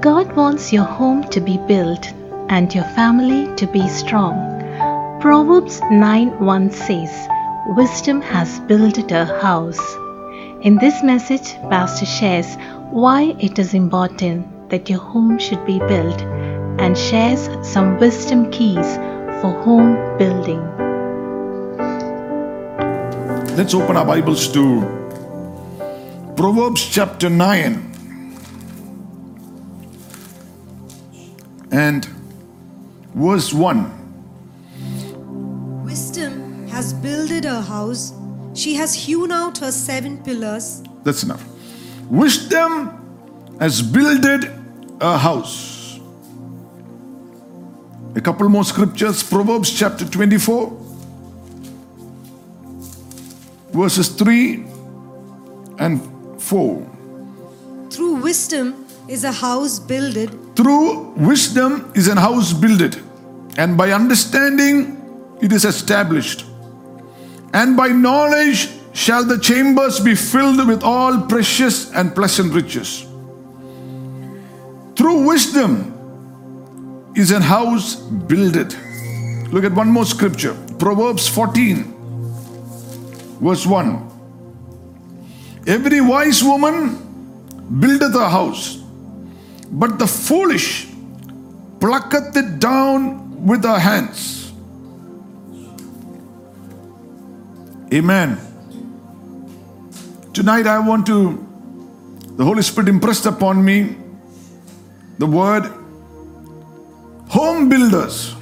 God wants your home to be built and your family to be strong. Proverbs 9 1 says, Wisdom has built a house. In this message, Pastor shares why it is important that your home should be built and shares some wisdom keys for home building. Let's open our Bibles to Proverbs chapter 9 and verse 1. Wisdom has builded her house. She has hewn out her seven pillars. That's enough. Wisdom has builded a house. A couple more scriptures Proverbs chapter 24, verses 3 and 4. Through wisdom is a house builded. Through wisdom is an house builded, and by understanding it is established. And by knowledge shall the chambers be filled with all precious and pleasant riches. Through wisdom is an house builded. Look at one more scripture Proverbs 14, verse 1. Every wise woman buildeth a house, but the foolish plucketh it down with her hands. Amen. Tonight I want to, the Holy Spirit impressed upon me the word home builders.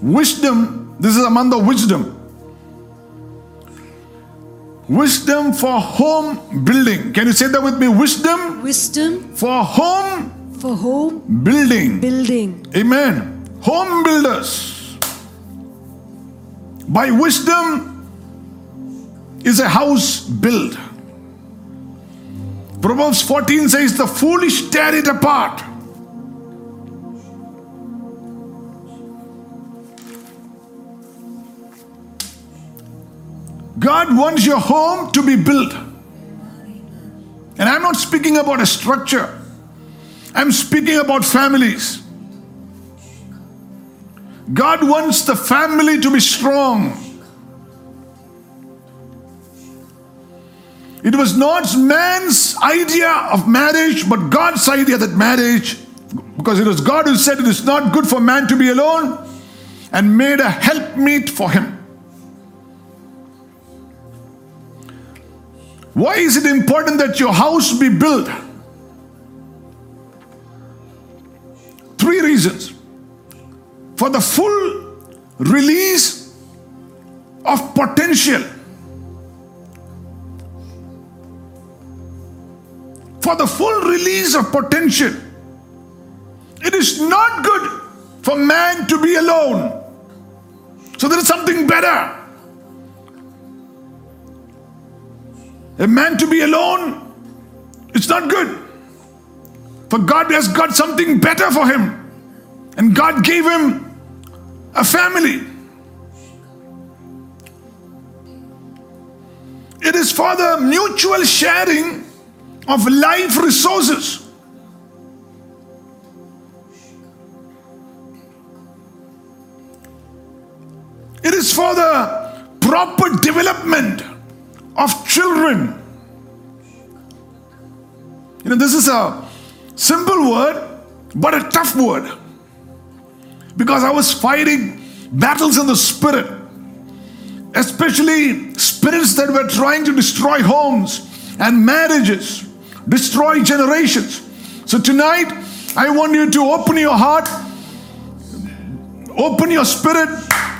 Wisdom, this is among the wisdom. Wisdom for home building. Can you say that with me? Wisdom Wisdom for home for home building. building. Amen. Home builders. By wisdom is a house built. Proverbs 14 says, The foolish tear it apart. God wants your home to be built. And I'm not speaking about a structure, I'm speaking about families. God wants the family to be strong. It was not man's idea of marriage, but God's idea that marriage, because it was God who said it is not good for man to be alone, and made a helpmeet for him. Why is it important that your house be built? Three reasons. For the full release of potential. For the full release of potential. It is not good for man to be alone. So there is something better. A man to be alone, it's not good. For God has got something better for him. And God gave him a family. It is for the mutual sharing of life resources. It is for the proper development of children. You know, this is a simple word, but a tough word. Because I was fighting battles in the spirit, especially spirits that were trying to destroy homes and marriages, destroy generations. So tonight, I want you to open your heart, open your spirit,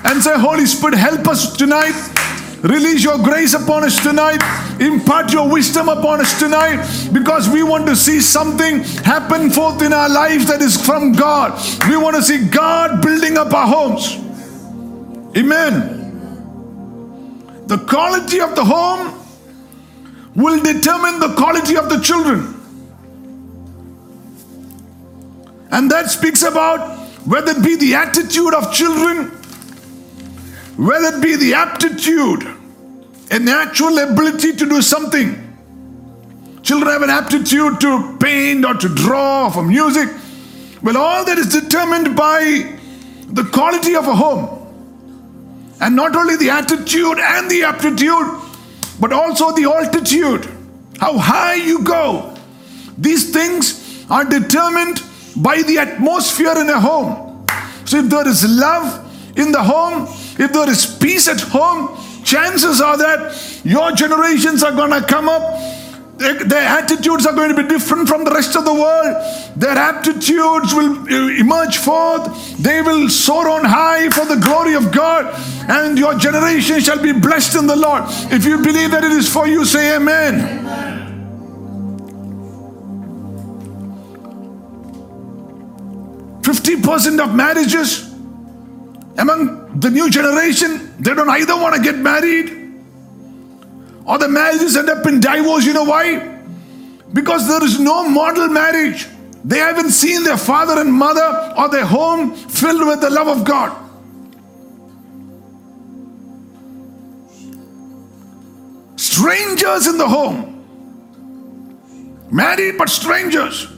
and say, Holy Spirit, help us tonight. Release your grace upon us tonight. Impart your wisdom upon us tonight because we want to see something happen forth in our lives that is from God. We want to see God building up our homes. Amen. The quality of the home will determine the quality of the children. And that speaks about whether it be the attitude of children, whether it be the aptitude, a natural ability to do something. children have an aptitude to paint or to draw or for music. Well, all that is determined by the quality of a home. And not only the attitude and the aptitude, but also the altitude, how high you go. These things are determined by the atmosphere in a home. So if there is love in the home, if there is peace at home, chances are that your generations are going to come up their, attitudes are going to be different from the rest of the world. Their aptitudes will emerge forth. They will soar on high for the glory of God. And your generation shall be blessed in the Lord. If you believe that it is for you, say amen. Fifty percent of marriages among the new generation, they don't either want to get married or the marriages end up in divorce. You know why? Because there is no model marriage. They haven't seen their father and mother or their home filled with the love of God. Strangers in the home. Married but strangers.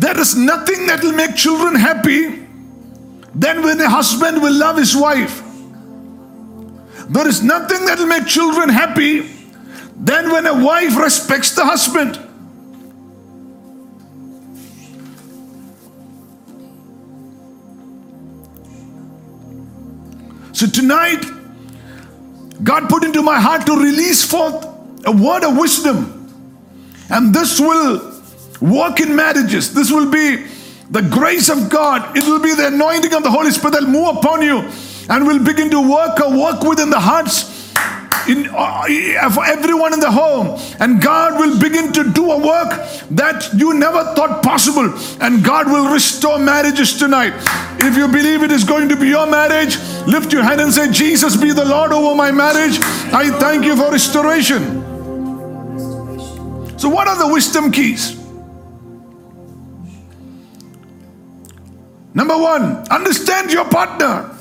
There is nothing that will make children happy than when a husband will love his wife. There is nothing that will make children happy than when a wife respects the husband. So tonight, God put into my heart to release forth a word of wisdom. And this will work in marriages. This will be the grace of God. It will be the anointing of the Holy Spirit that will move upon you and will begin to work or work within the hearts in, uh, for everyone in the home. And God will begin to do a work that you never thought possible. And God will restore marriages tonight. If you believe it is going to be your marriage, lift your hand and say, Jesus, be the Lord over my marriage. I thank you for restoration. So, what are the wisdom keys? Number one, understand your partner.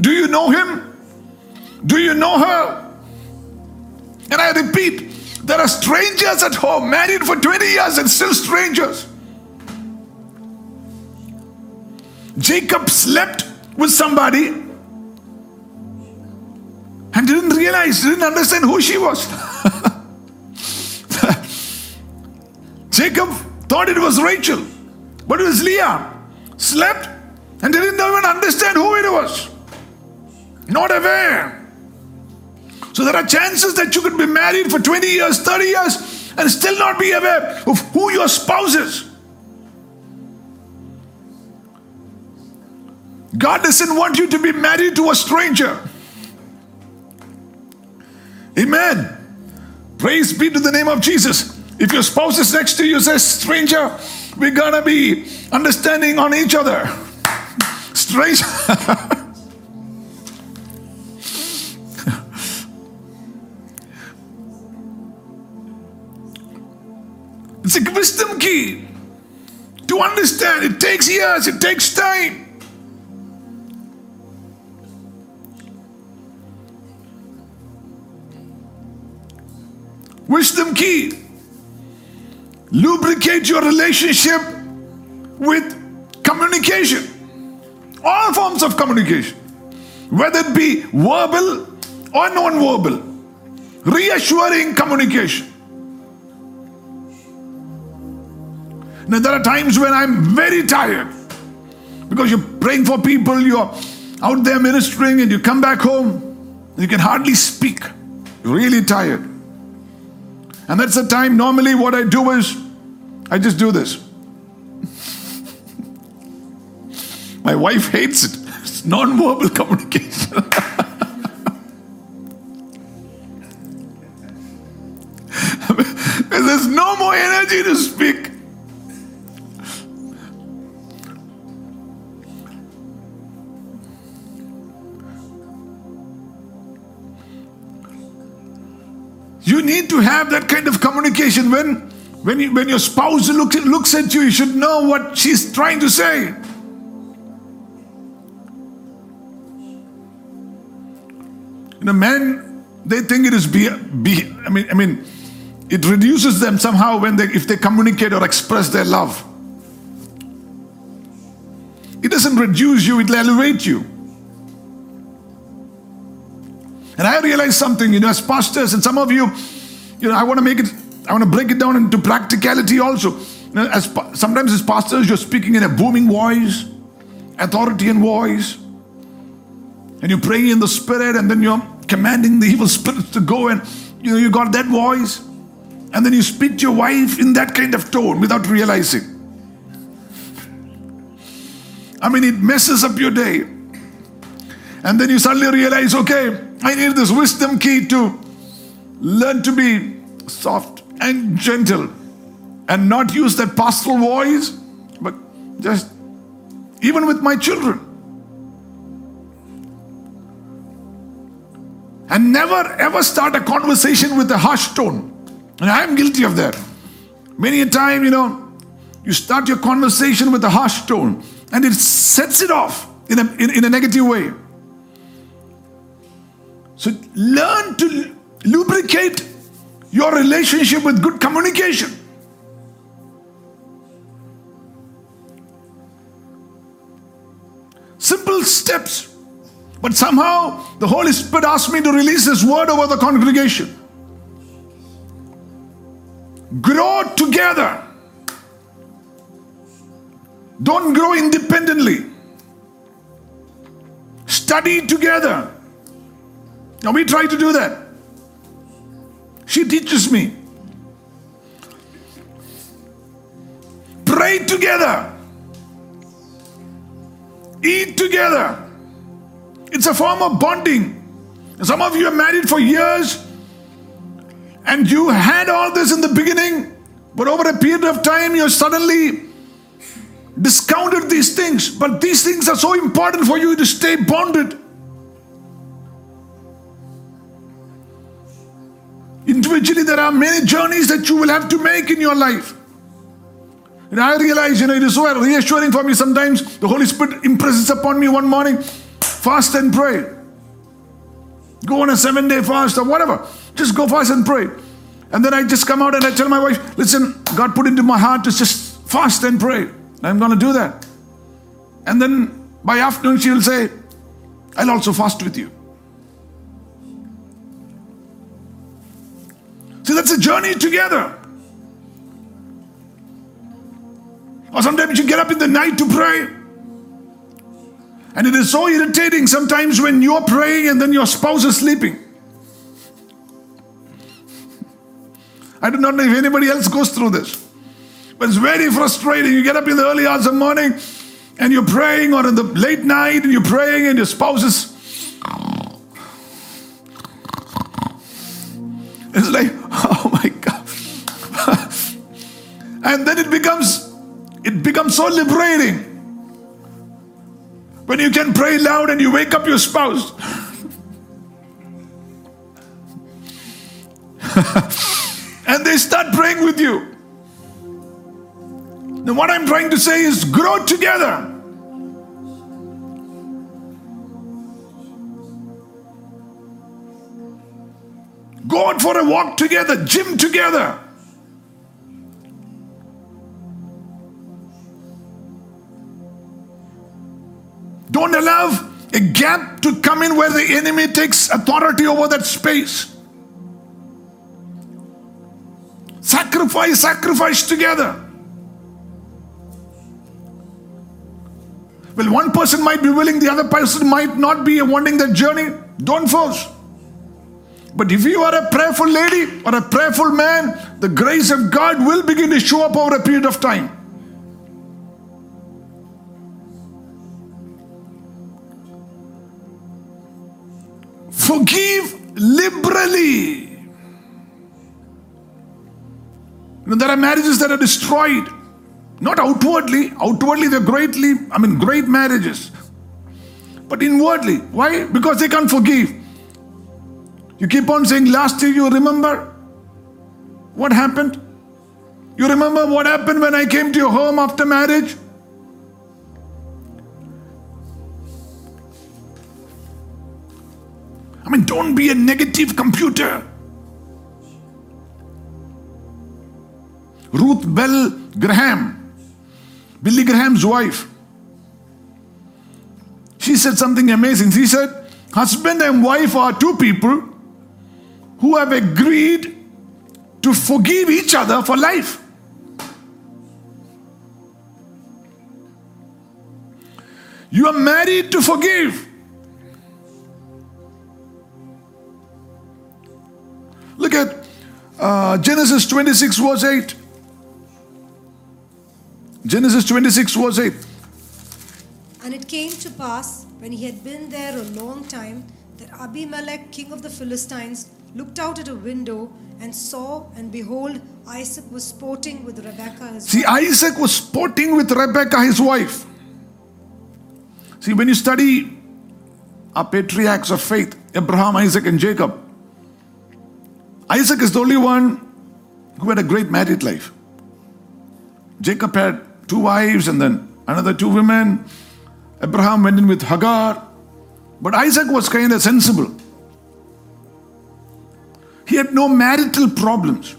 Do you know him? Do you know her? And I repeat, there are strangers at home, married for 20 years and still strangers. Jacob slept with somebody and didn't realize, didn't understand who she was. Jacob thought it was Rachel, but it was Leah. Slept and didn't even understand who it was. Not aware. So there are chances that you could be married for 20 years, 30 years, and still not be aware of who your spouse is. God doesn't want you to be married to a stranger. Amen. Praise be to the name of Jesus. If your spouse is next to you, says, Stranger, we're gonna be understanding on each other. Stranger. It's a wisdom key to understand. It takes years, it takes time. Wisdom key. Lubricate your relationship with communication. All forms of communication. Whether it be verbal or non verbal. Reassuring communication. Now, there are times when I'm very tired because you're praying for people, you're out there ministering, and you come back home, you can hardly speak. You're really tired. And that's the time, normally, what I do is I just do this. My wife hates it. It's non-verbal communication. There's no more energy to speak. You need to have that kind of communication. When, when, you, when your spouse looks, looks at you, you should know what she's trying to say. You know, men, they think it is be, be I mean, I mean, it reduces them somehow when they if they communicate or express their love. It doesn't reduce you, it'll elevate you. And I realized something, you know, as pastors, and some of you, you know, I want to make it, I want to break it down into practicality also. As sometimes as pastors, you're speaking in a booming voice, authority and voice, and you're praying in the spirit, and then you're commanding the evil spirits to go, and you know, you got that voice, and then you speak to your wife in that kind of tone without realizing. I mean, it messes up your day. And then you suddenly realize, okay, I need this wisdom key to learn to be soft and gentle and not use that pastoral voice, but just even with my children. And never ever start a conversation with a harsh tone. And I'm guilty of that. Many a time, you know, you start your conversation with a harsh tone and it sets it off in a, in, in a negative way. So learn to lubricate your relationship with good communication. Simple steps. But somehow the Holy Spirit asked me to release this word over the congregation. Grow together. Don't grow independently. Study together. Now we try to do that. She teaches me. Pray together. Eat together. It's a form of bonding. Some of you are married for years and you had all this in the beginning, but over a period of time, you suddenly discounted these things. But these things are so important for you to stay bonded. Individually, there are many journeys that you will have to make in your life. And I realize, you know, it is so reassuring for me sometimes. The Holy Spirit impresses upon me one morning fast and pray. Go on a seven day fast or whatever. Just go fast and pray. And then I just come out and I tell my wife, listen, God put into my heart to just fast and pray. I'm going to do that. And then by afternoon, she will say, I'll also fast with you. See, that's a journey together. Or sometimes you get up in the night to pray. And it is so irritating sometimes when you're praying and then your spouse is sleeping. I do not know if anybody else goes through this. But it's very frustrating. You get up in the early hours of the morning and you're praying, or in the late night and you're praying, and your spouse is. It's like, oh my God. and then it becomes it becomes so liberating when you can pray loud and you wake up your spouse. and they start praying with you. Now, what I'm trying to say is grow together. Go out for a walk together, gym together. Don't allow a gap to come in where the enemy takes authority over that space. Sacrifice, sacrifice together. Well, one person might be willing, the other person might not be wanting that journey. Don't force. But if you are a prayerful lady or a prayerful man, the grace of God will begin to show up over a period of time. Forgive liberally. You know, there are marriages that are destroyed. Not outwardly. Outwardly, they're greatly, I mean, great marriages. But inwardly. Why? Because they can't forgive. You keep on saying, last year you remember what happened? You remember what happened when I came to your home after marriage? I mean, don't be a negative computer. Ruth Bell Graham, Billy Graham's wife, she said something amazing. She said, Husband and wife are two people who have agreed to forgive each other for life. You are married to forgive. Look at uh, Genesis 26, verse 8. Genesis 26, verse 8. And it came to pass, when he had been there a long time, that Abimelech, king of the Philistines, looked out at a window and saw, and behold, Isaac was sporting with Rebekah his See, Isaac was sporting with Rebekah, his wife. See, when you study our patriarchs of faith, Abraham, Isaac, and Jacob, Isaac is the only one who had a great married life. Jacob had two wives and then another two women. Abraham went in with Hagar. But Isaac was kind of sensible. He had no marital problems.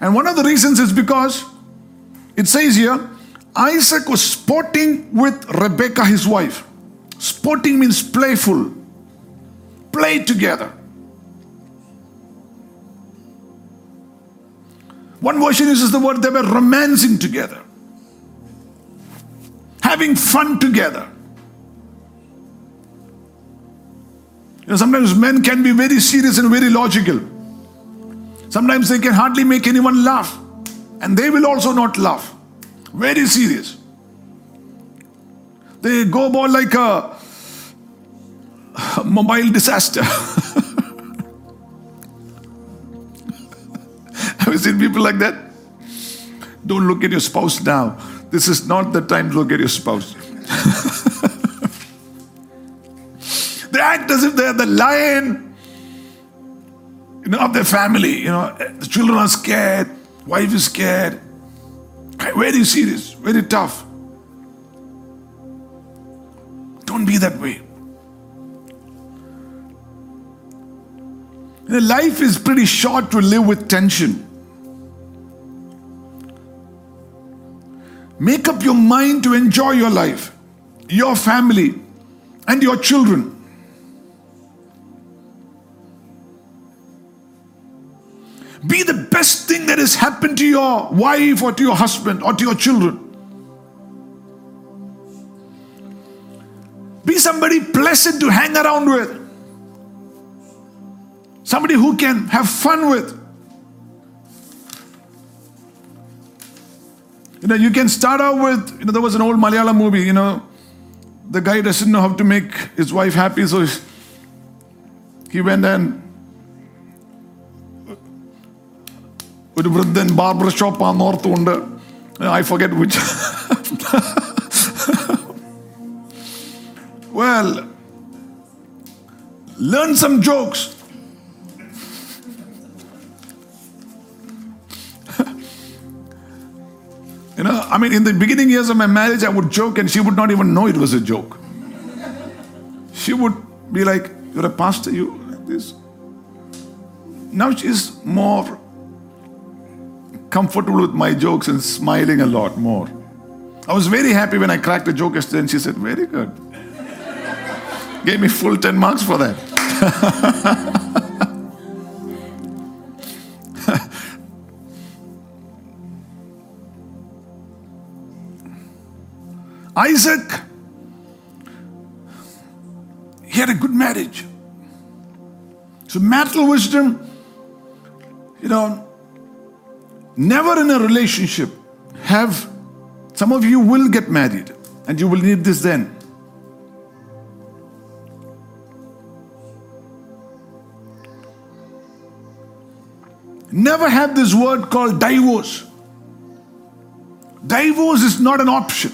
And one of the reasons is because it says here Isaac was sporting with Rebekah, his wife. Sporting means playful, play together. One version uses the word they were romancing together, having fun together. You know, sometimes men can be very serious and very logical. Sometimes they can hardly make anyone laugh, and they will also not laugh. Very serious. They go about like a, a mobile disaster. Have you seen people like that? Don't look at your spouse now. This is not the time to look at your spouse. they act as if they're the lion you know, of their family. You know, the children are scared, wife is scared. Very serious, very tough. Don't be that way. You know, life is pretty short to live with tension. Make up your mind to enjoy your life, your family, and your children. Be the best thing that has happened to your wife or to your husband or to your children. Be somebody pleasant to hang around with. Somebody who can have fun with. You know, you can start out with, you know, there was an old Malayalam movie, you know, the guy doesn't know how to make his wife happy, so he went and ഒരു വൃദ്ധൻ barber shop ആണെന്ന് ഓർത്തുകൊണ്ട് I forget which we'll learn some jokes You know, I mean, in the beginning years of my marriage, I would joke and she would not even know it was a joke. She would be like, You're a pastor, you like this. Now she's more comfortable with my jokes and smiling a lot more. I was very happy when I cracked a joke yesterday and she said, Very good. Gave me full 10 marks for that. Isaac, he had a good marriage. So, marital wisdom, you know, never in a relationship have some of you will get married and you will need this then. Never have this word called divorce. Divorce is not an option.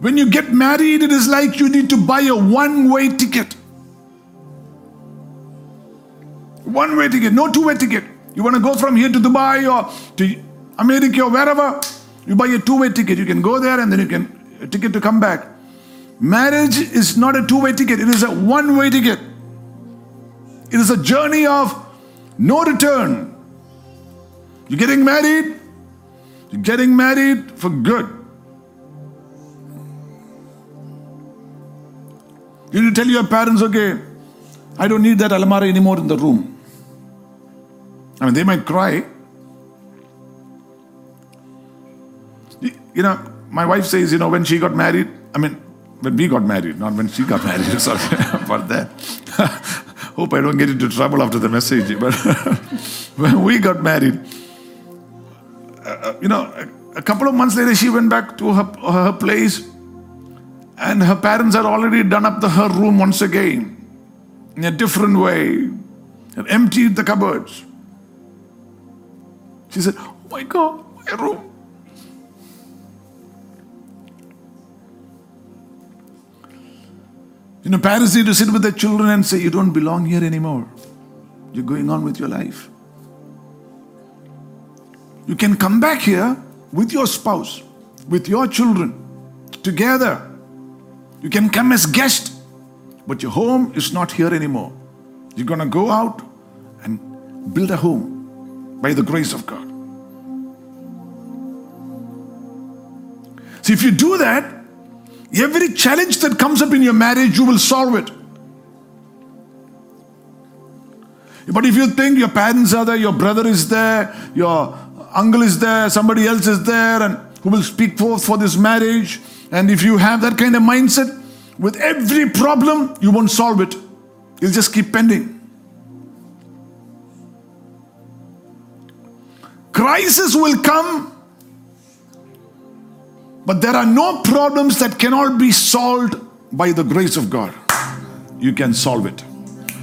When you get married, it is like you need to buy a one way ticket. One way ticket, no two way ticket. You want to go from here to Dubai or to America or wherever, you buy a two way ticket. You can go there and then you can a ticket to come back. Marriage is not a two way ticket, it is a one way ticket. It is a journey of no return. You're getting married, you're getting married for good. You need to tell your parents, okay, I don't need that alamara anymore in the room. I mean, they might cry. You know, my wife says, you know, when she got married, I mean, when we got married, not when she got married, sorry about that. Hope I don't get into trouble after the message. But when we got married, uh, you know, a, a couple of months later, she went back to her, her place, and her parents had already done up the, her room once again in a different way and emptied the cupboards. She said, Oh my God, my room. You know, parents need to sit with their children and say, You don't belong here anymore. You're going on with your life. You can come back here with your spouse, with your children, together. You can come as guest, but your home is not here anymore. You're going to go out and build a home by the grace of God. See, if you do that, every challenge that comes up in your marriage, you will solve it. But if you think your parents are there, your brother is there, your uncle is there, somebody else is there, and who will speak forth for this marriage, and if you have that kind of mindset, with every problem, you won't solve it. You'll just keep pending. Crisis will come, but there are no problems that cannot be solved by the grace of God. You can solve it.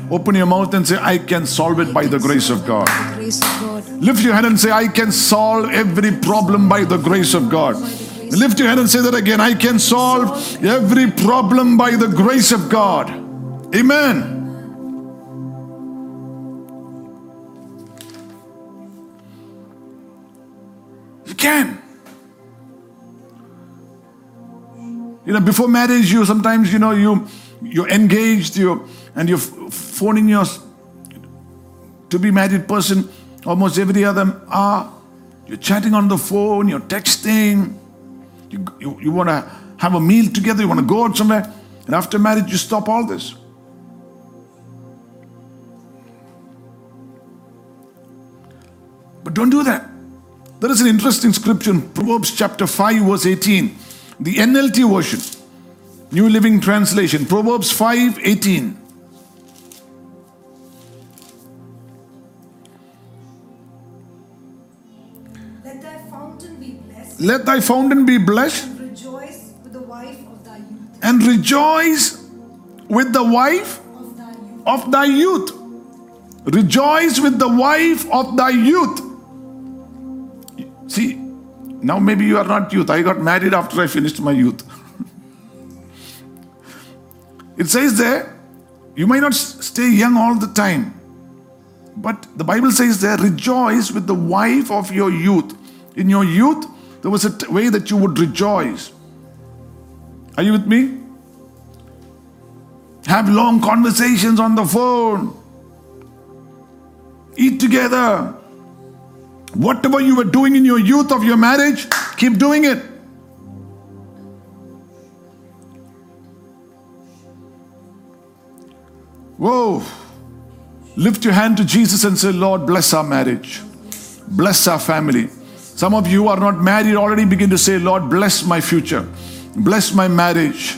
Open your mouth and say, I can solve it by the grace of God. Lift your hand and say, I can solve every problem by the grace of God. Lift your hand and say that again. I can solve every problem by the grace of God. Amen. Can. You know, before marriage, you sometimes, you know, you you're engaged, you and you're phoning your to be married person almost every other hour. You're chatting on the phone, you're texting, you, you, you want to have a meal together, you want to go out somewhere. And after marriage, you stop all this. But don't do that. There is an interesting scripture in Proverbs chapter 5, verse 18, the NLT version, New Living Translation, Proverbs 5 18. Let thy fountain be blessed, Let thy fountain be blessed and rejoice with the wife of thy youth. and rejoice with the wife Of thy youth. of thy youth. Rejoice with the wife of thy youth. See, now maybe you are not youth. I got married after I finished my youth. it says there, you may not stay young all the time. But the Bible says there, rejoice with the wife of your youth. In your youth, there was a way that you would rejoice. Are you with me? Have long conversations on the phone. Eat together. Whatever you were doing in your youth of your marriage, keep doing it. Whoa. Lift your hand to Jesus and say, Lord, bless our marriage. Bless our family. Some of you are not married already, begin to say, Lord, bless my future. Bless my marriage.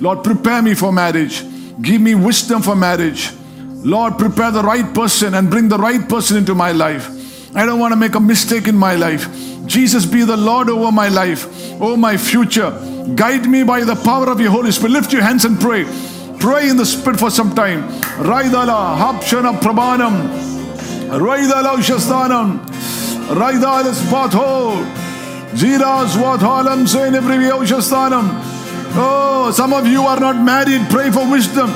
Lord, prepare me for marriage. Give me wisdom for marriage. Lord, prepare the right person and bring the right person into my life. I don't want to make a mistake in my life. Jesus, be the Lord over my life, over my future. Guide me by the power of your Holy Spirit. Lift your hands and pray. Pray in the Spirit for some time. Raidala, Hapshana Prabhanam, Raidala Shastanam, Raidalas Patho, Jiras Vathalam Senivrivi Shastanam. Oh, some of you are not married. Pray for wisdom.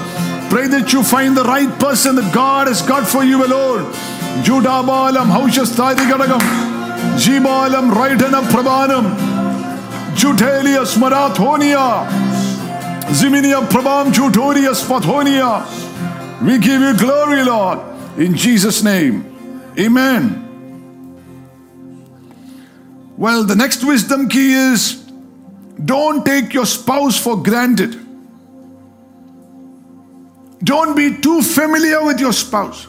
Pray that you find the right person that God has got for you alone. Judabalam Haushastadi Gadagam, Jibalam Raitana Prabhanam, Chutelius Marathonia. Ziminia Prabham Chutorius Pathonia. We give you glory, Lord, in Jesus' name. Amen. Well, the next wisdom key is don't take your spouse for granted. Don't be too familiar with your spouse.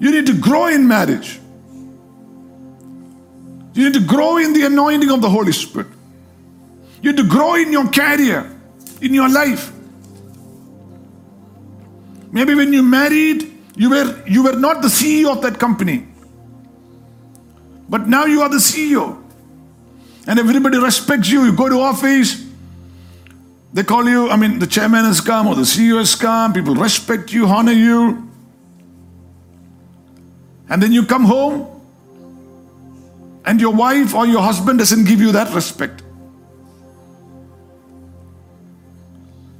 You need to grow in marriage. You need to grow in the anointing of the Holy Spirit. You need to grow in your career, in your life. Maybe when you married, you were you were not the CEO of that company. But now you are the CEO. And everybody respects you. You go to office, they call you, I mean, the chairman has come or the CEO has come, people respect you, honor you. And then you come home and your wife or your husband doesn't give you that respect.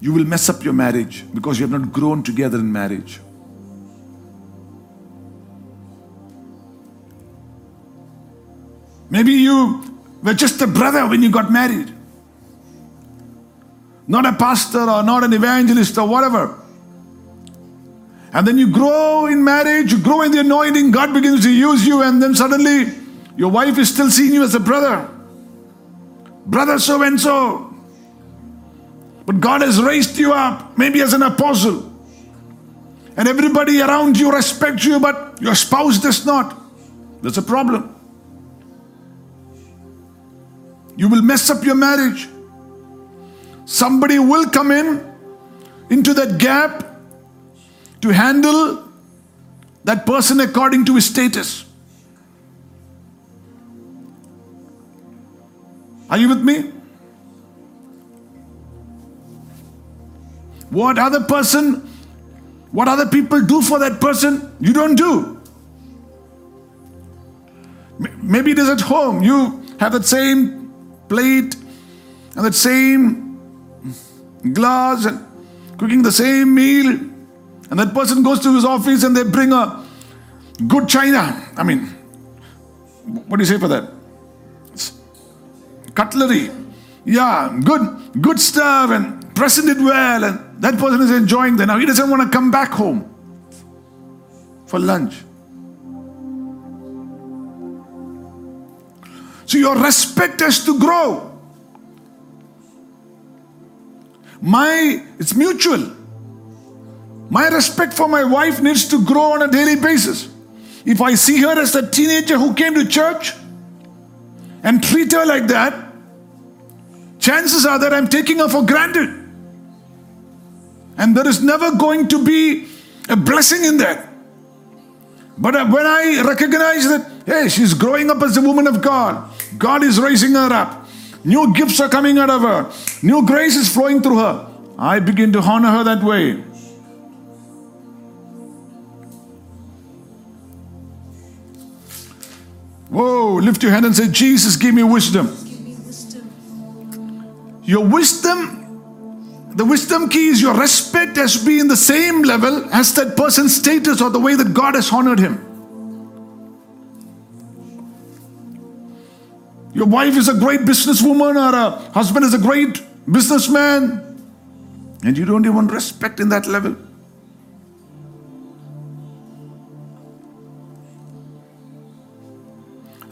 You will mess up your marriage because you have not grown together in marriage. Maybe you were just a brother when you got married, not a pastor or not an evangelist or whatever. And then you grow in marriage, you grow in the anointing, God begins to use you, and then suddenly your wife is still seeing you as a brother. Brother so and so. But God has raised you up, maybe as an apostle. And everybody around you respects you, but your spouse does not. That's a problem. You will mess up your marriage. Somebody will come in into that gap to handle that person according to his status. Are you with me? What other person, what other people do for that person, you don't do. Maybe it is at home. You have that same plate and that same glass and cooking the same meal and that person goes to his office and they bring a good china. I mean, what do you say for that? Cutlery. Yeah, good, good stuff and present it well. And that person is enjoying that. Now he doesn't want to come back home for lunch. So your respect has to grow. My, it's mutual. My respect for my wife needs to grow on a daily basis. If I see her as a teenager who came to church and treat her like that, chances are that I'm taking her for granted. And there is never going to be a blessing in that. But uh, when I recognize that, hey, she's growing up as a woman of God, God is raising her up, new gifts are coming out of her, new grace is flowing through her, I begin to honor her that way. Whoa, lift your hand and say, Jesus, give me wisdom. Your wisdom, the wisdom key is your respect has to be in the same level as that person's status or the way that God has honored him. Your wife is a great businesswoman or a husband is a great businessman, and you don't even respect in that level.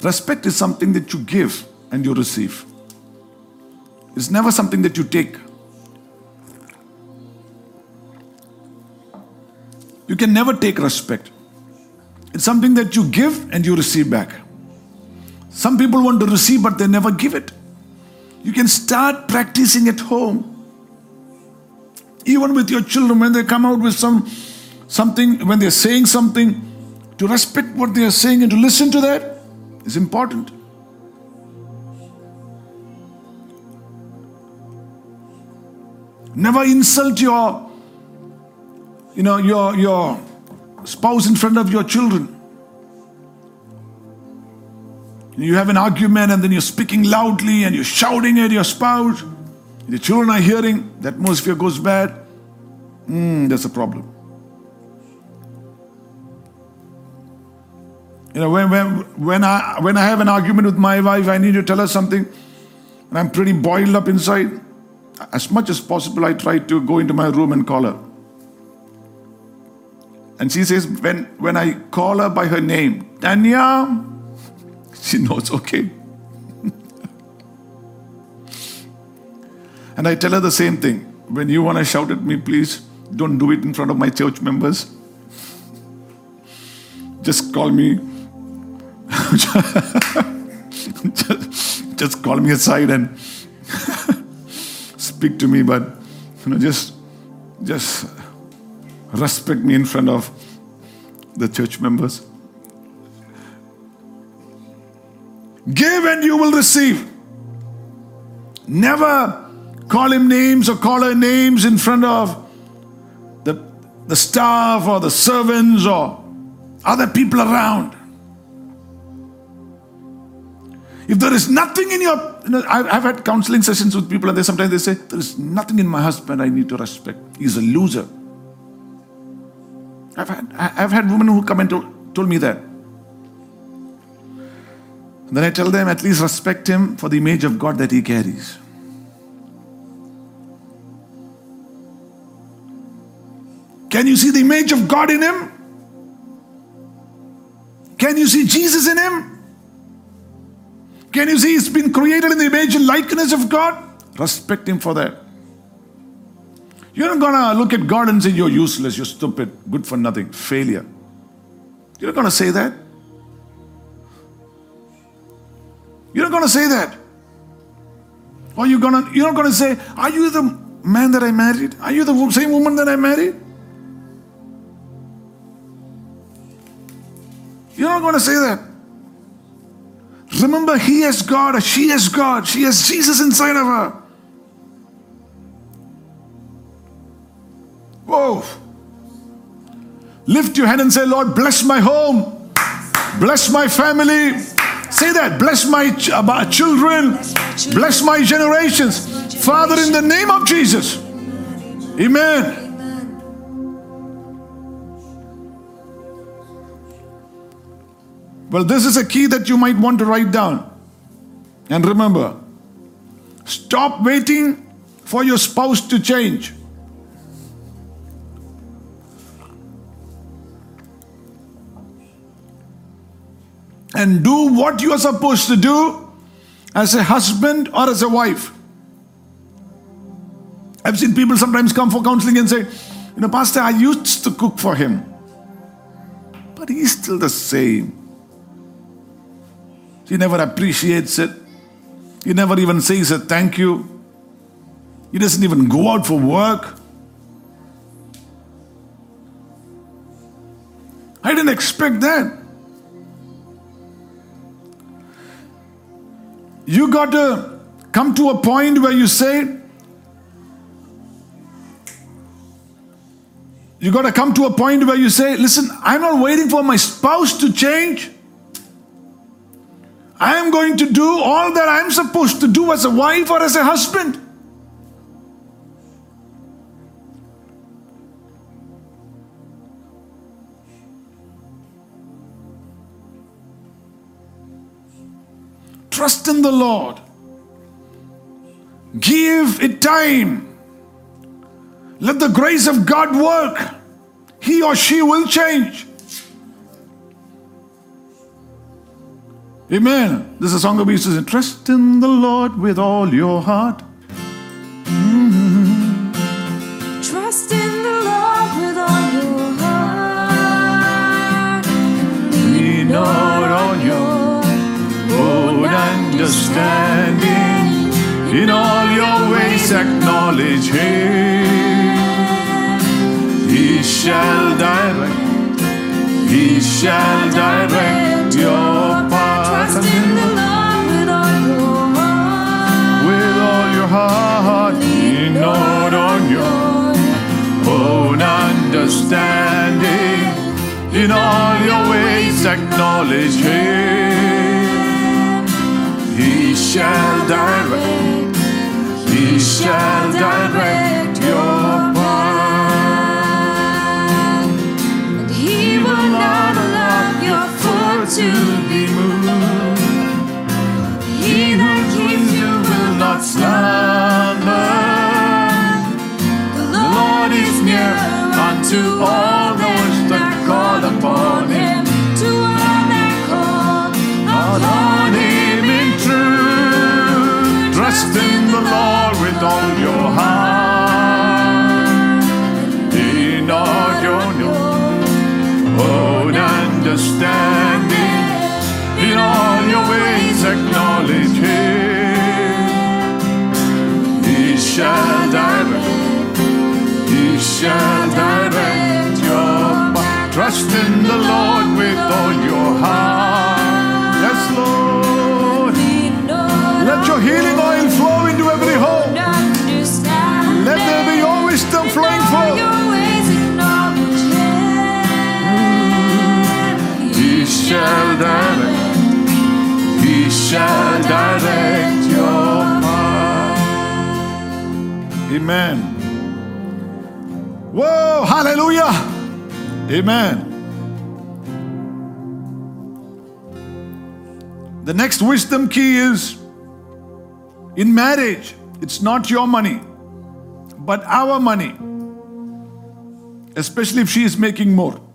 Respect is something that you give and you receive. It's never something that you take. You can never take respect. It's something that you give and you receive back. Some people want to receive, but they never give it. You can start practicing at home. Even with your children, when they come out with some something, when they're saying something, to respect what they are saying and to listen to that is important. Never insult your, you know, your your spouse in front of your children. You have an argument and then you're speaking loudly and you're shouting at your spouse. The children are hearing, the atmosphere goes bad. Mm, that's a problem. You know, when, when, when, I, when I have an argument with my wife, I need to tell her something, and I'm pretty boiled up inside. As much as possible, I try to go into my room and call her. And she says, when, when I call her by her name, Tanya, she knows, okay. and I tell her the same thing. When you want to shout at me, please don't do it in front of my church members. Just call me. Just, just call me aside and speak to me, but you know, just just respect me in front of the church members. Give and you will receive. Never call him names or call her names in front of the, the staff or the servants or other people around. If there is nothing in your, you know, I've, I've had counseling sessions with people, and they sometimes they say, "There is nothing in my husband I need to respect. He's a loser." I've had, I've had women who come and told, told me that. And then I tell them, at least respect him for the image of God that he carries. Can you see the image of God in him? Can you see Jesus in him? Can you see he's been created in the image and likeness of God? Respect him for that. You're not gonna look at God and say, You're useless, you're stupid, good for nothing, failure. You're not gonna say that. You're not gonna say that. Or you're gonna you're not gonna say, Are you the man that I married? Are you the same woman that I married? You're not gonna say that. Remember, he is God, she is God, she has Jesus inside of her. Whoa. Lift your hand and say, Lord, bless my home, bless my family. Say that, bless my ch- uh, my children, bless my generations. Father, in the name of Jesus. Amen. Well, this is a key that you might want to write down. And remember, stop waiting for your spouse to change. And do what you are supposed to do as a husband or as a wife. I've seen people sometimes come for counseling and say, You know, Pastor, I used to cook for him, but he's still the same. He never appreciates it. He never even says a thank you. He doesn't even go out for work. I didn't expect that. You got to come to a point where you say, you got to come to a point where you say, listen, I'm not waiting for my spouse to change. I am going to do all that I'm supposed to do as a wife or as a husband. Trust in the Lord. Give it time. Let the grace of God work. He or she will change. Amen. This is a song of used. Trust in the Lord with all your heart. Mm-hmm. Trust in the Lord with all your heart. Lean not on your own understanding. In all your ways acknowledge Him. He shall direct, He shall direct your heart, lean not on your own understanding. In all your ways acknowledge Him. He shall direct, He shall direct your path. And He will not allow your foot to be moved. Not slumber. The Lord is near unto all those that call upon him. To all that call upon him in truth. Trust in the Lord with all shall direct. He shall direct your path. Trust in the Lord with all your heart. Yes, Lord. Let your healing Amen. Whoa, hallelujah. Amen. The next wisdom key is in marriage, it's not your money, but our money. Especially if she is making more.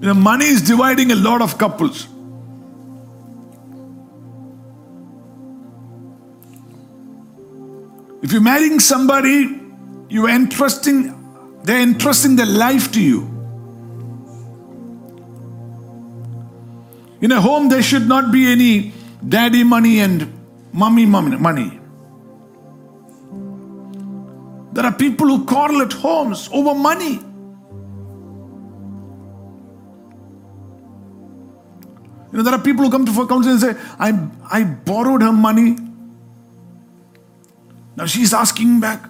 You know, money is dividing a lot of couples. If you're marrying somebody, you're entrusting, they're entrusting their life to you. In a home, there should not be any daddy money and mommy money. There are people who quarrel at homes over money. You know, there are people who come to for counsel and say, I, I borrowed her money. Now she's asking back.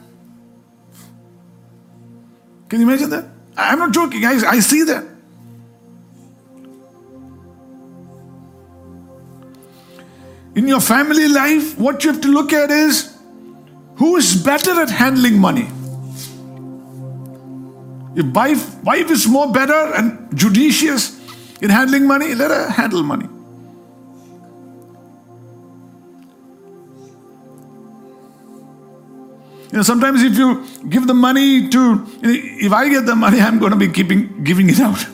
Can you imagine that? I'm not joking, I, I see that. In your family life, what you have to look at is who is better at handling money. If wife, wife is more better and judicious in handling money, let her handle money. You know, sometimes if you give the money to, if I get the money, I'm going to be keeping giving it out.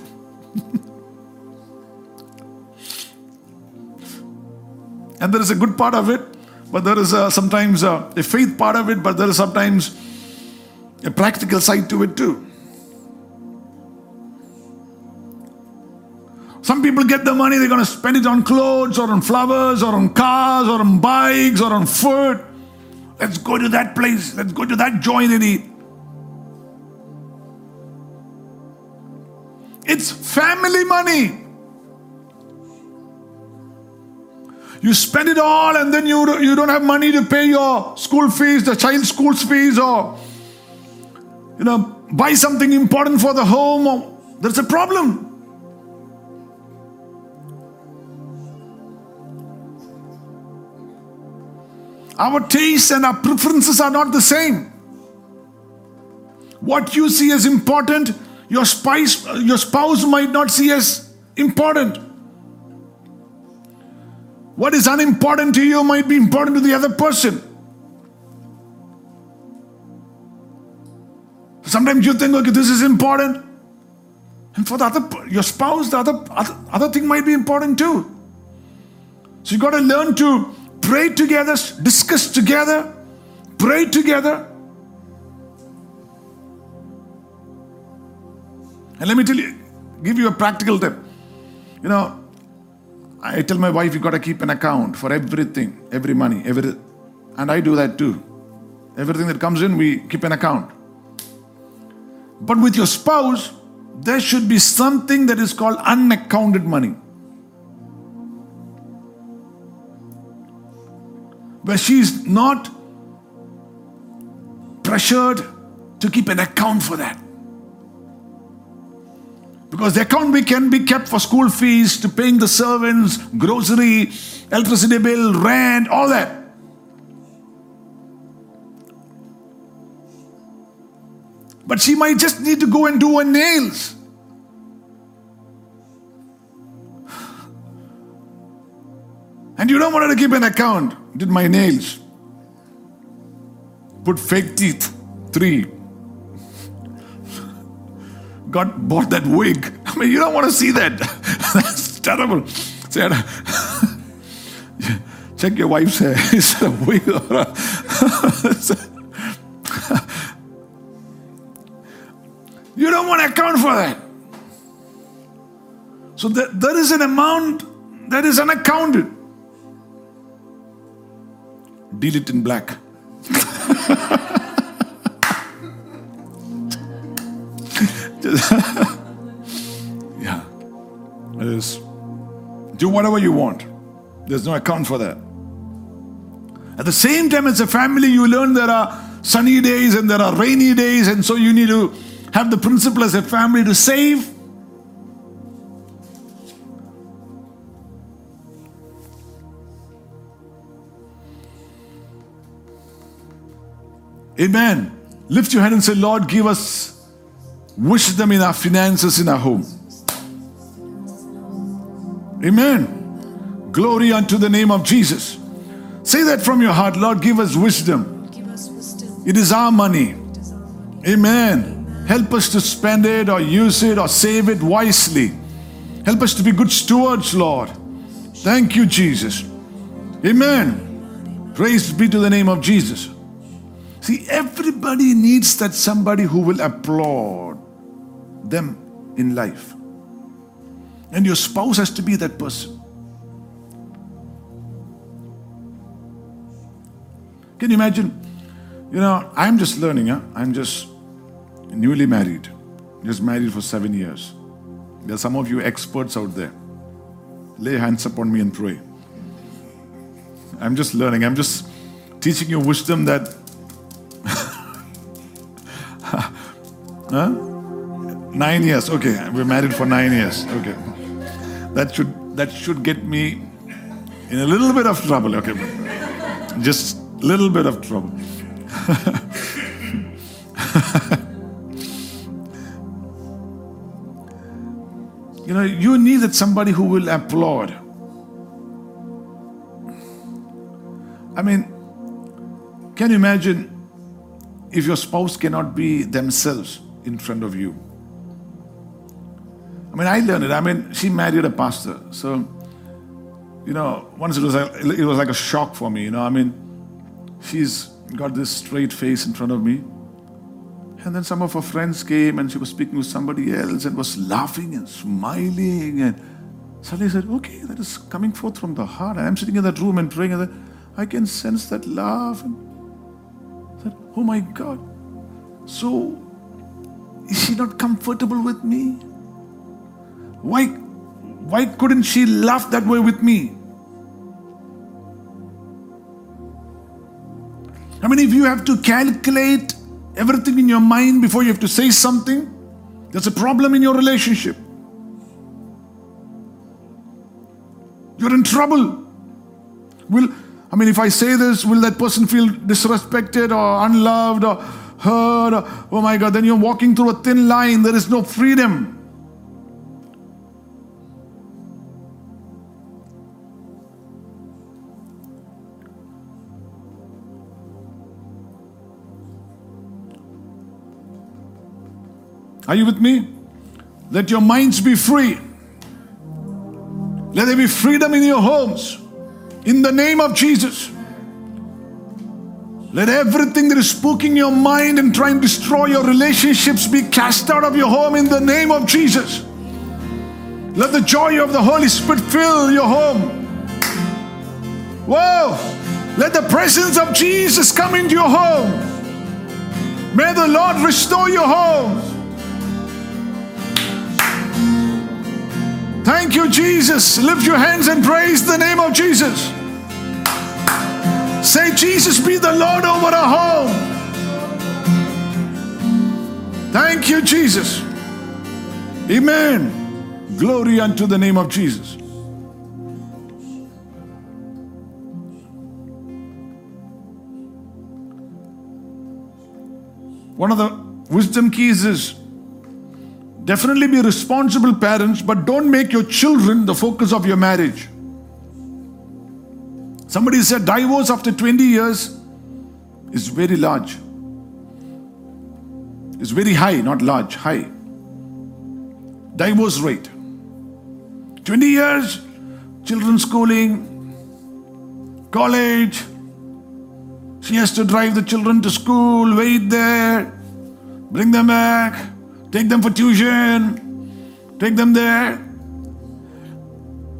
and there is a good part of it, but there is a, sometimes a, a faith part of it, but there is sometimes a practical side to it too. Some people get the money, they're going to spend it on clothes or on flowers or on cars or on bikes or on food. Let's go to that place. Let's go to that joint and eat. It's family money. You spend it all and then you, you don't have money to pay your school fees, the child's school fees, or you know, buy something important for the home. There's a problem. Our tastes and our preferences are not the same. What you see as important, your spouse, your spouse might not see as important. What is unimportant to you might be important to the other person. Sometimes you think, okay, this is important. And for the other, your spouse, the other, other, other thing might be important too. So you got to learn to pray together, discuss together, pray together. And let me tell you, give you a practical tip. You know, I tell my wife, you got to keep an account for everything, every money, every, and I do that too. Everything that comes in, we keep an account. But with your spouse, there should be something that is called unaccounted money. Where she's not pressured to keep an account for that. Because the account we can be kept for school fees, to paying the servants, grocery, electricity bill, rent, all that. But she might just need to go and do her nails. And you don't want her to keep an account. Did my nails. Put fake teeth. Three. God bought that wig. I mean, you don't want to see that. That's terrible. Say, Check your wife's hair. Is a wig or a. you don't want to account for that. So there, there is an amount that is unaccounted. Deal it in black. yeah. It is. Do whatever you want. There's no account for that. At the same time, as a family, you learn there are sunny days and there are rainy days, and so you need to have the principle as a family to save. Amen. Lift your hand and say, Lord, give us wisdom in our finances in our home. Amen. Glory unto the name of Jesus. Say that from your heart, Lord, give us wisdom. Give us wisdom. It is our money. It is our money. Amen. Help us to spend it or use it or save it wisely. Help us to be good stewards, Lord. Thank you, Jesus. Amen. Praise be to the name of Jesus. See, everybody needs that somebody who will applaud them in life. And your spouse has to be that person. Can you imagine? You know, I'm just learning, huh? I'm just newly married, just married for seven years. There are some of you experts out there. Lay hands upon me and pray. I'm just learning. I'm just teaching you wisdom that. Huh? Nine years. Okay, we're married for nine years. Okay, that should that should get me in a little bit of trouble. Okay, just a little bit of trouble. You know, you needed somebody who will applaud. I mean, can you imagine if your spouse cannot be themselves in front of you? I mean, I learned it. I mean, she married a pastor, so you know, once it was like, it was like a shock for me. You know, I mean, she's got this straight face in front of me, and then some of her friends came and she was speaking with somebody else and was laughing and smiling. And suddenly I said, Okay, that is coming forth from the heart. I'm sitting in that room and praying, and I can sense that laugh. And I said, Oh my God. So, is she not comfortable with me? Why, why couldn't she laugh that way with me? I mean, if you have to calculate everything in your mind before you have to say something, there's a problem in your relationship. You're in trouble. Will I mean, if I say this, will that person feel disrespected or unloved or Or, oh my God, then you're walking through a thin line. There is no freedom. Are you with me? Let your minds be free. Let there be freedom in your homes. In the name of Jesus. Let everything that is spooking your mind and trying to destroy your relationships be cast out of your home in the name of Jesus. Let the joy of the Holy Spirit fill your home. Whoa! Let the presence of Jesus come into your home. May the Lord restore your home. Thank you, Jesus. Lift your hands and praise the name of Jesus. Say, Jesus, be the Lord over our home. Thank you, Jesus. Amen. Glory unto the name of Jesus. One of the wisdom keys is definitely be responsible parents, but don't make your children the focus of your marriage. Somebody said divorce after 20 years is very large. It's very high, not large, high. Divorce rate. 20 years, children schooling, college. She has to drive the children to school, wait there, bring them back, take them for tuition, take them there.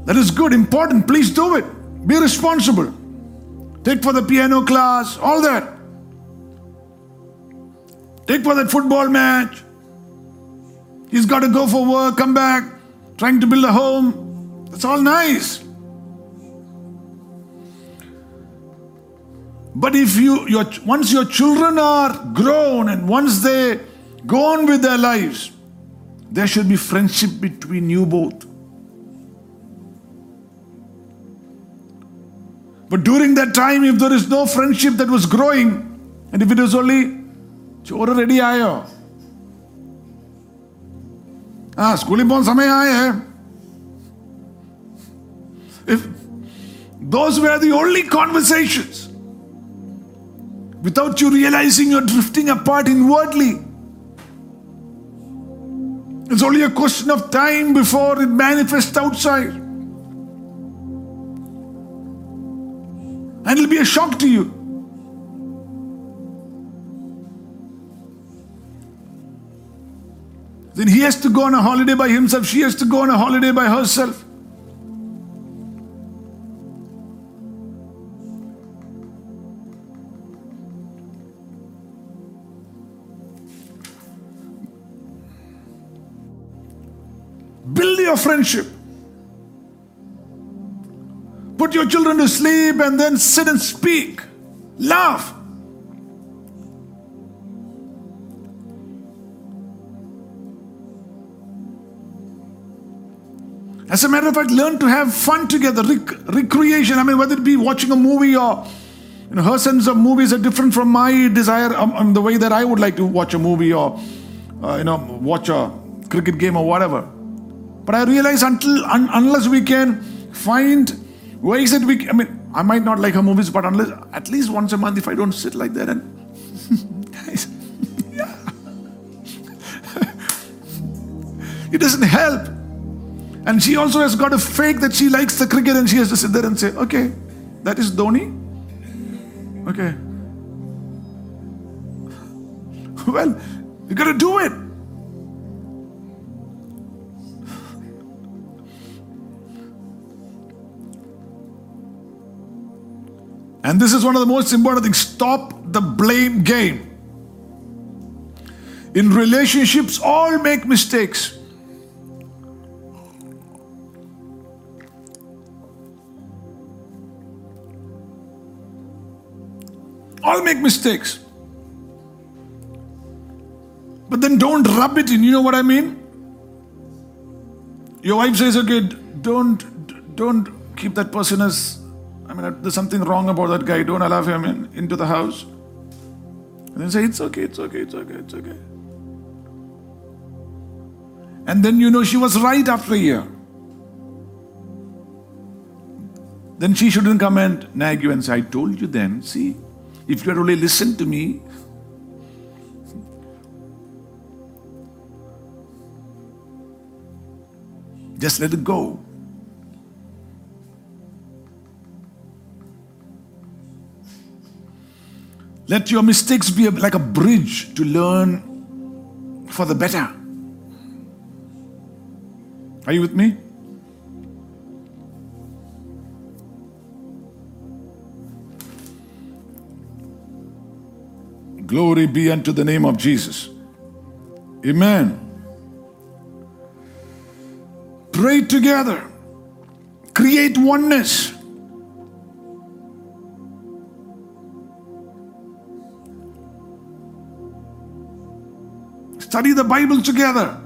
That is good, important. Please do it. Be responsible. Take for the piano class, all that. Take for that football match. He's got to go for work, come back, trying to build a home. That's all nice. But if you, your, once your children are grown and once they go on with their lives, there should be friendship between you both. But during that time, if there is no friendship that was growing, and if it is only ചോറ് ready ആയോ ആ സ്കൂളിൽ പോകുന്ന സമയമായേ if those were the only conversations without you realizing you're drifting apart inwardly it's only a question of time before it manifests outside And it'll be a shock to you. Then he has to go on a holiday by himself. She has to go on a holiday by herself. Build your friendship. Put your children to sleep and then sit and speak. Laugh. As a matter of fact, learn to have fun together, rec- recreation. I mean, whether it be watching a movie or you know, her sense of movies are different from my desire, um, um, the way that I would like to watch a movie or uh, you know watch a cricket game or whatever. But I realize until un, unless we can find ways that we, I mean, I might not like her movies, but unless at least once a month, if I don't sit like that and guys, yeah. it doesn't help. And she also has got a fake that she likes the cricket and she has to sit there and say, okay, that is Dhoni. Okay. Well, you got to do it. And this is one of the most important things stop the blame game. In relationships, all make mistakes. All make mistakes. But then don't rub it in. You know what I mean? Your wife says, okay, don't don't keep that person as I mean, there's something wrong about that guy. Don't allow him in, into the house. And then say, it's okay, it's okay, it's okay, it's okay. And then you know she was right after a year. Then she shouldn't come and nag you and say, I told you then. See, if you had only listened to me, just let it go. Let your mistakes be like a bridge to learn for the better. Are you with me? Glory be unto the name of Jesus. Amen. Pray together. Create oneness. Study the Bible together.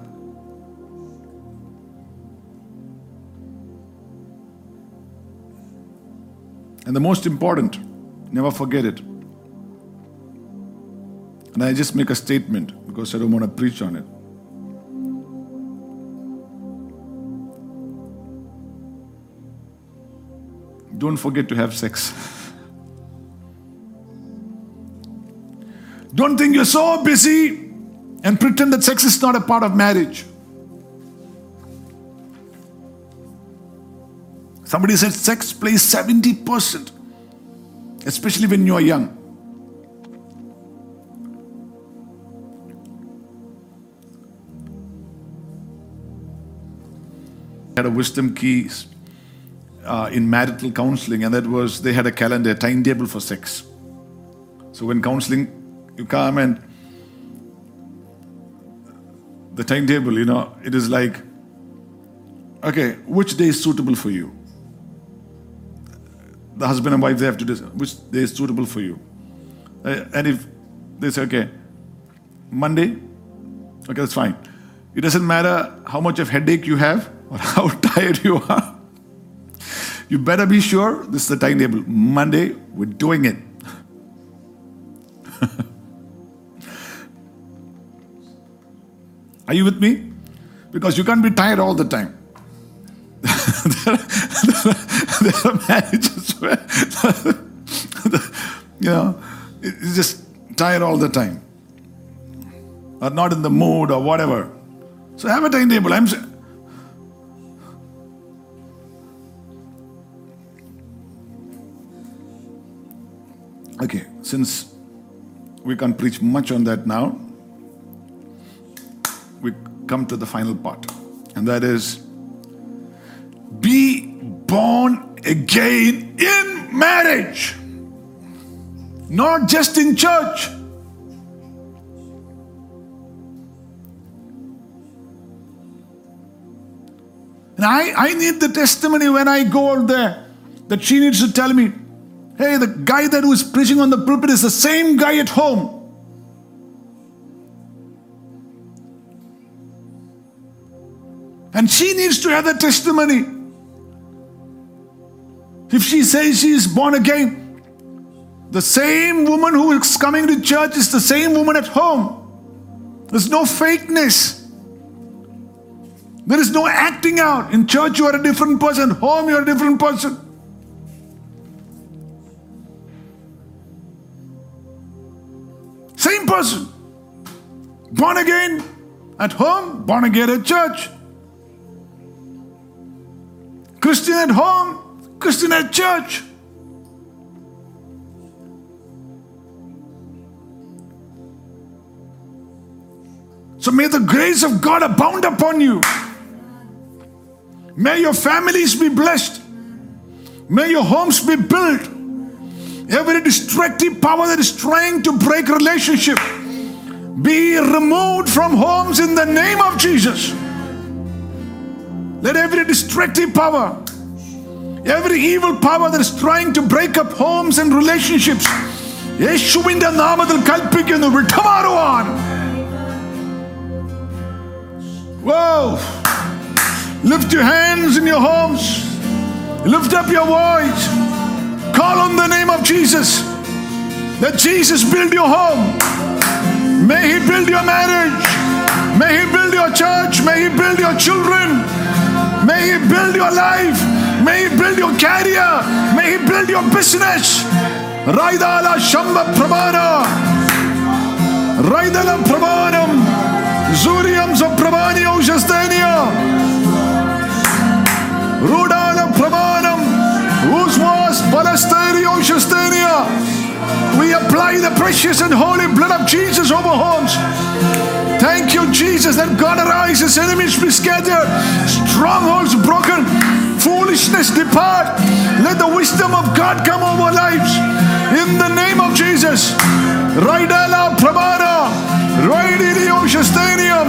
And the most important, never forget it. And I just make a statement because I don't want to preach on it. Don't forget to have sex. Don't think you're so busy and pretend that sex is not a part of marriage. Somebody said sex plays 70%, especially when you are young. Had a wisdom keys uh, in marital counseling, and that was they had a calendar, a timetable for sex. So when counseling, you come and timetable, you know, it is like, okay, which day is suitable for you? The husband and wife, they have to decide which day is suitable for you. Uh, and if they say, okay, Monday, okay, that's fine. It doesn't matter how much of headache you have or how tired you are. You better be sure this is the timetable. Monday, we're doing it. Are you with me? Because you can't be tired all the time. there, are, there are marriages where, you know, it's just tired all the time. Or not in the mood or whatever. So have a timetable. I'm. Okay, since we can't preach much on that now, we come to the final part, and that is be born again in marriage, not just in church. And I, I need the testimony when I go out there that she needs to tell me, hey, the guy that was preaching on the pulpit is the same guy at home. And she needs to have the testimony. If she says she is born again, the same woman who is coming to church is the same woman at home. There's no fakeness. There is no acting out. In church, you are a different person. Home, you are a different person. Same person. Born again at home, born again at church. Christian at home, Christian at church. So may the grace of God abound upon you. May your families be blessed. May your homes be built. Every destructive power that is trying to break relationship be removed from homes in the name of Jesus Let every destructive power, every evil power that is trying to break up homes and relationships, യേശുവിന്റെ നാമത്തിൽ കൽപ്പിക്കുന്നു വിട്ടുമാറുവാൻ Whoa! Lift your hands in your homes. Lift up your voice. Call on the name of Jesus. Let Jesus build your home. May He build your marriage. May He build your church. May He build your children. May He build your life. May He build your career. May He build your business. Raidala Shamba Prabhana. Raidala Prabhanam. Zuriam Zaprabhani Oshastania. Rudala Prabhanam. Uzwas Palasterio Oshastania. We apply the precious and holy blood of Jesus over homes. Thank you, Jesus, that God arises, enemies be scattered, strongholds broken, foolishness depart. Let the wisdom of God come over lives. In the name of Jesus. Raidala Prabhana, Raidilio Shastanium,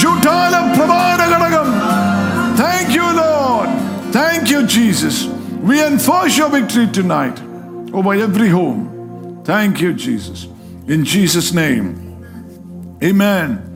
Jutala Prabhana Gadagam. Thank you, Lord. Thank you, Jesus. We enforce your victory tonight over every home. Thank you, Jesus. In Jesus' name. Amen.